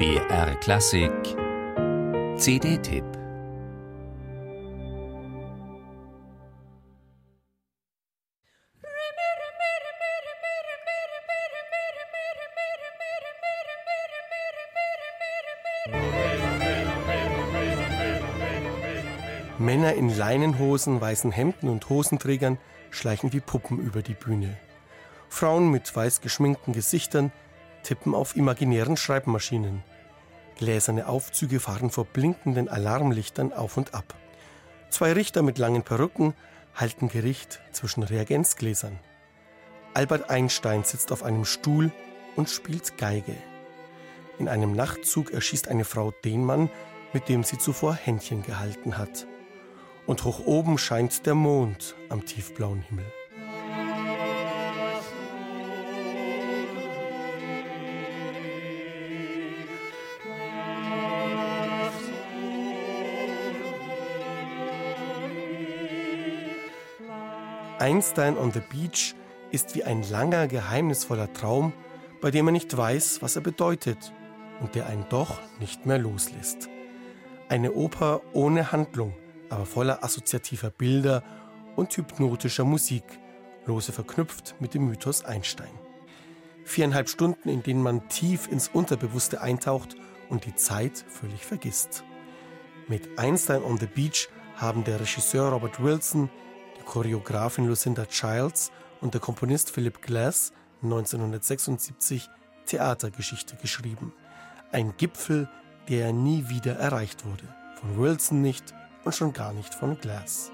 BR Klassik CD-Tipp Männer in Leinenhosen, weißen Hemden und Hosenträgern schleichen wie Puppen über die Bühne. Frauen mit weiß geschminkten Gesichtern tippen auf imaginären Schreibmaschinen. Gläserne Aufzüge fahren vor blinkenden Alarmlichtern auf und ab. Zwei Richter mit langen Perücken halten Gericht zwischen Reagenzgläsern. Albert Einstein sitzt auf einem Stuhl und spielt Geige. In einem Nachtzug erschießt eine Frau den Mann, mit dem sie zuvor Händchen gehalten hat. Und hoch oben scheint der Mond am tiefblauen Himmel. Einstein on the Beach ist wie ein langer, geheimnisvoller Traum, bei dem man nicht weiß, was er bedeutet und der einen doch nicht mehr loslässt. Eine Oper ohne Handlung, aber voller assoziativer Bilder und hypnotischer Musik, lose verknüpft mit dem Mythos Einstein. Viereinhalb Stunden, in denen man tief ins Unterbewusste eintaucht und die Zeit völlig vergisst. Mit Einstein on the Beach haben der Regisseur Robert Wilson, Choreografin Lucinda Childs und der Komponist Philip Glass 1976 Theatergeschichte geschrieben. Ein Gipfel, der nie wieder erreicht wurde. Von Wilson nicht und schon gar nicht von Glass.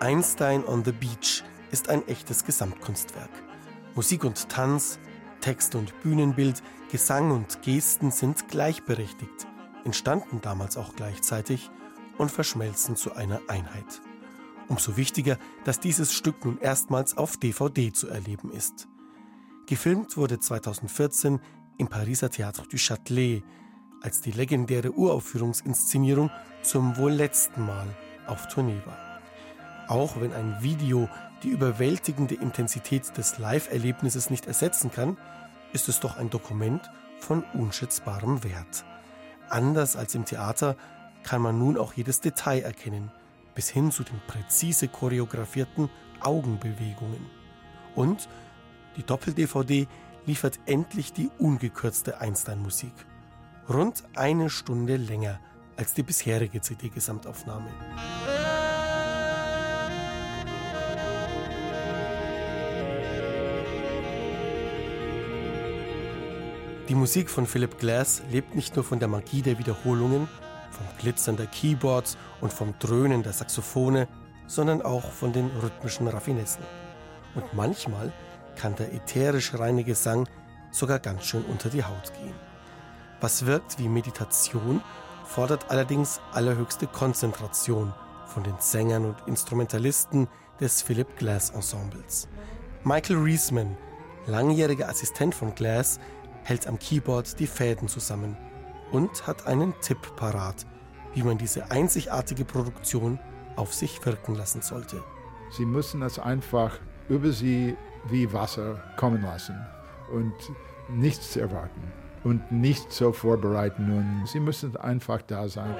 Einstein on the Beach ist ein echtes Gesamtkunstwerk. Musik und Tanz, Text und Bühnenbild, Gesang und Gesten sind gleichberechtigt, entstanden damals auch gleichzeitig und verschmelzen zu einer Einheit. Umso wichtiger, dass dieses Stück nun erstmals auf DVD zu erleben ist. Gefilmt wurde 2014 im Pariser Théâtre du Châtelet, als die legendäre Uraufführungsinszenierung zum wohl letzten Mal auf Tournee war. Auch wenn ein Video die überwältigende Intensität des Live-Erlebnisses nicht ersetzen kann, ist es doch ein Dokument von unschätzbarem Wert. Anders als im Theater kann man nun auch jedes Detail erkennen, bis hin zu den präzise choreografierten Augenbewegungen. Und die Doppel-DVD liefert endlich die ungekürzte Einstein-Musik. Rund eine Stunde länger als die bisherige CD-Gesamtaufnahme. Die Musik von Philip Glass lebt nicht nur von der Magie der Wiederholungen, vom Glitzern der Keyboards und vom Dröhnen der Saxophone, sondern auch von den rhythmischen Raffinessen. Und manchmal kann der ätherisch reine Gesang sogar ganz schön unter die Haut gehen. Was wirkt wie Meditation, fordert allerdings allerhöchste Konzentration von den Sängern und Instrumentalisten des Philip Glass Ensembles. Michael Reisman, langjähriger Assistent von Glass, hält am Keyboard die Fäden zusammen und hat einen Tipp parat, wie man diese einzigartige Produktion auf sich wirken lassen sollte. Sie müssen es einfach über sie wie Wasser kommen lassen und nichts erwarten und nicht so vorbereiten. Und sie müssen einfach da sein.